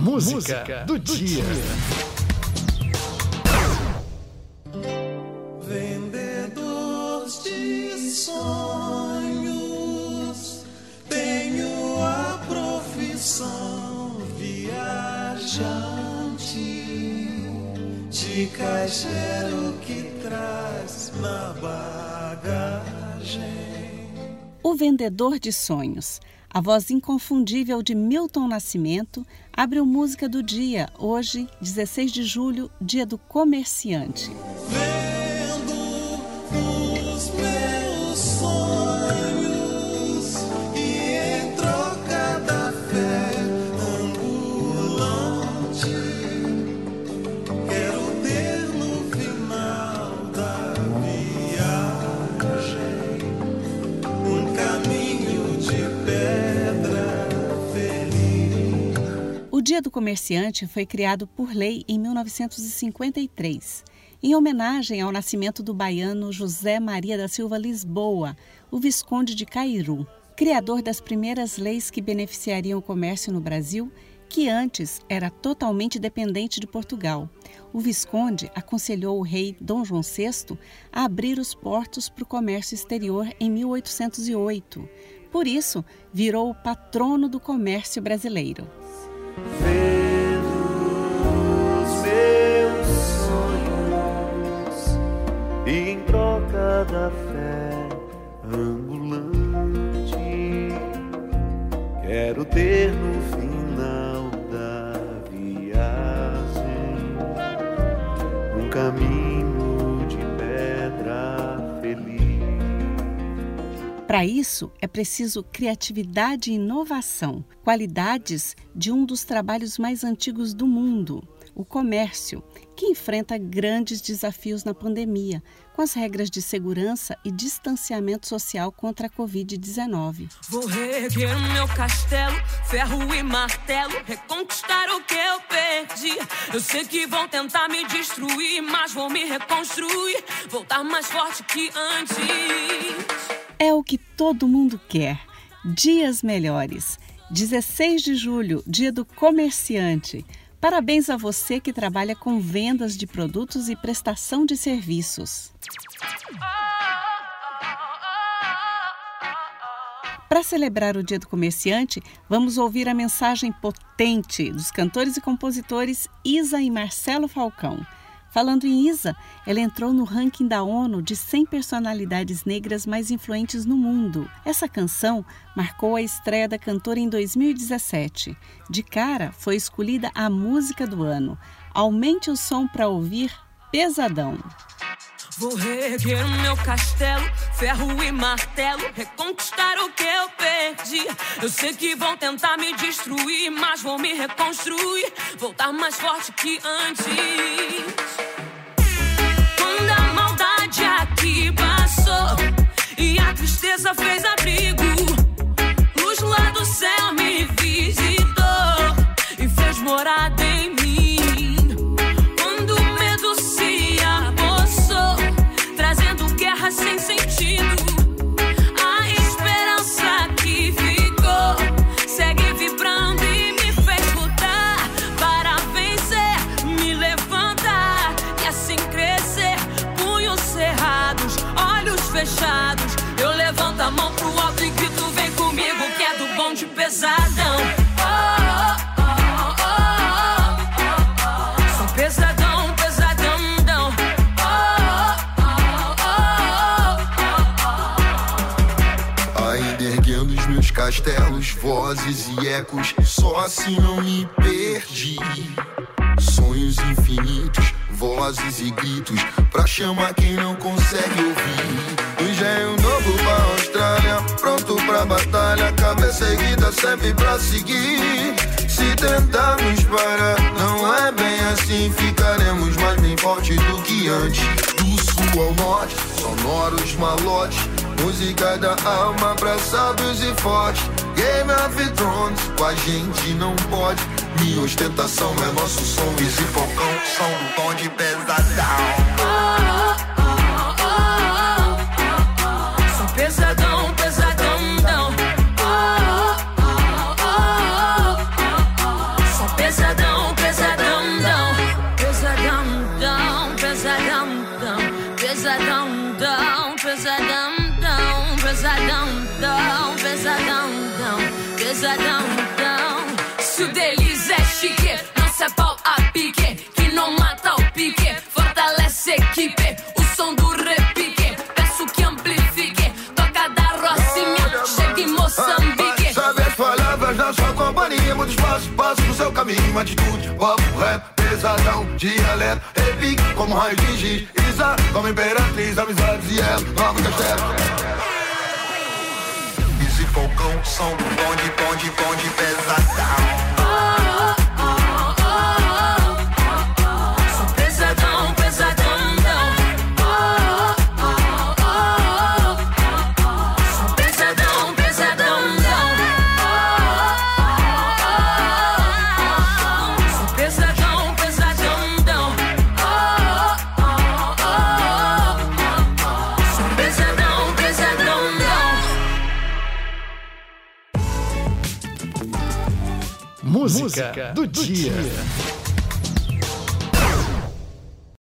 Música, Música do, do, dia. Vendedor de sonhos, tenho a profissão viajante de caixeiro que traz na bagagem. O Vendedor de Sonhos. A voz inconfundível de Milton Nascimento abre o Música do Dia, hoje, 16 de julho, dia do comerciante. Dia do Comerciante foi criado por lei em 1953, em homenagem ao nascimento do baiano José Maria da Silva Lisboa, o Visconde de Cairu, criador das primeiras leis que beneficiariam o comércio no Brasil, que antes era totalmente dependente de Portugal. O Visconde aconselhou o rei Dom João VI a abrir os portos para o comércio exterior em 1808. Por isso, virou o patrono do comércio brasileiro vendo os meus sonhos e em troca da fé ambulante quero ter no final da viagem um caminho Para isso, é preciso criatividade e inovação, qualidades de um dos trabalhos mais antigos do mundo, o comércio, que enfrenta grandes desafios na pandemia, com as regras de segurança e distanciamento social contra a Covid-19. Vou reerguer meu castelo, ferro e martelo, reconquistar o que eu perdi. Eu sei que vão tentar me destruir, mas vou me reconstruir, voltar mais forte que antes. É o que todo mundo quer. Dias melhores. 16 de julho, dia do comerciante. Parabéns a você que trabalha com vendas de produtos e prestação de serviços. Para celebrar o Dia do Comerciante, vamos ouvir a mensagem potente dos cantores e compositores Isa e Marcelo Falcão. Falando em Isa, ela entrou no ranking da ONU de 100 personalidades negras mais influentes no mundo. Essa canção marcou a estreia da cantora em 2017. De cara, foi escolhida a música do ano. Aumente o som para ouvir Pesadão. Vou reerguer o meu castelo, ferro e martelo, reconquistar o que eu perdi. Eu sei que vão tentar me destruir, mas vou me reconstruir, voltar mais forte que antes. Bom de pesadão. castelos, vozes e ecos. Só assim não me perdi. Sonhos infinitos, vozes e gritos. Pra chamar quem não consegue ouvir. Pra Austrália, pronto pra batalha. Cabeça erguida sempre pra seguir. Se tentarmos parar, não é bem assim. Ficaremos mais bem fortes do que antes. Do sul ao norte, sonoros malotes Música da alma sábios e fortes. Game of Thrones, com a gente não pode. Minha ostentação é nosso som. Easy Falcão, som do tom de pesadão. pesadão, tão, pesadão, tão, pesadão, tão, pesadão, tão. Se o deles é chique. Espaço, passo no seu caminho, atitude, papo, rap, pesadão, dialeto, repique, como raio de giz, Isa, como imperatriz, amizades e ela, nova castelo. Falcão, som do bonde, bonde, bonde pesadão. Música do dia.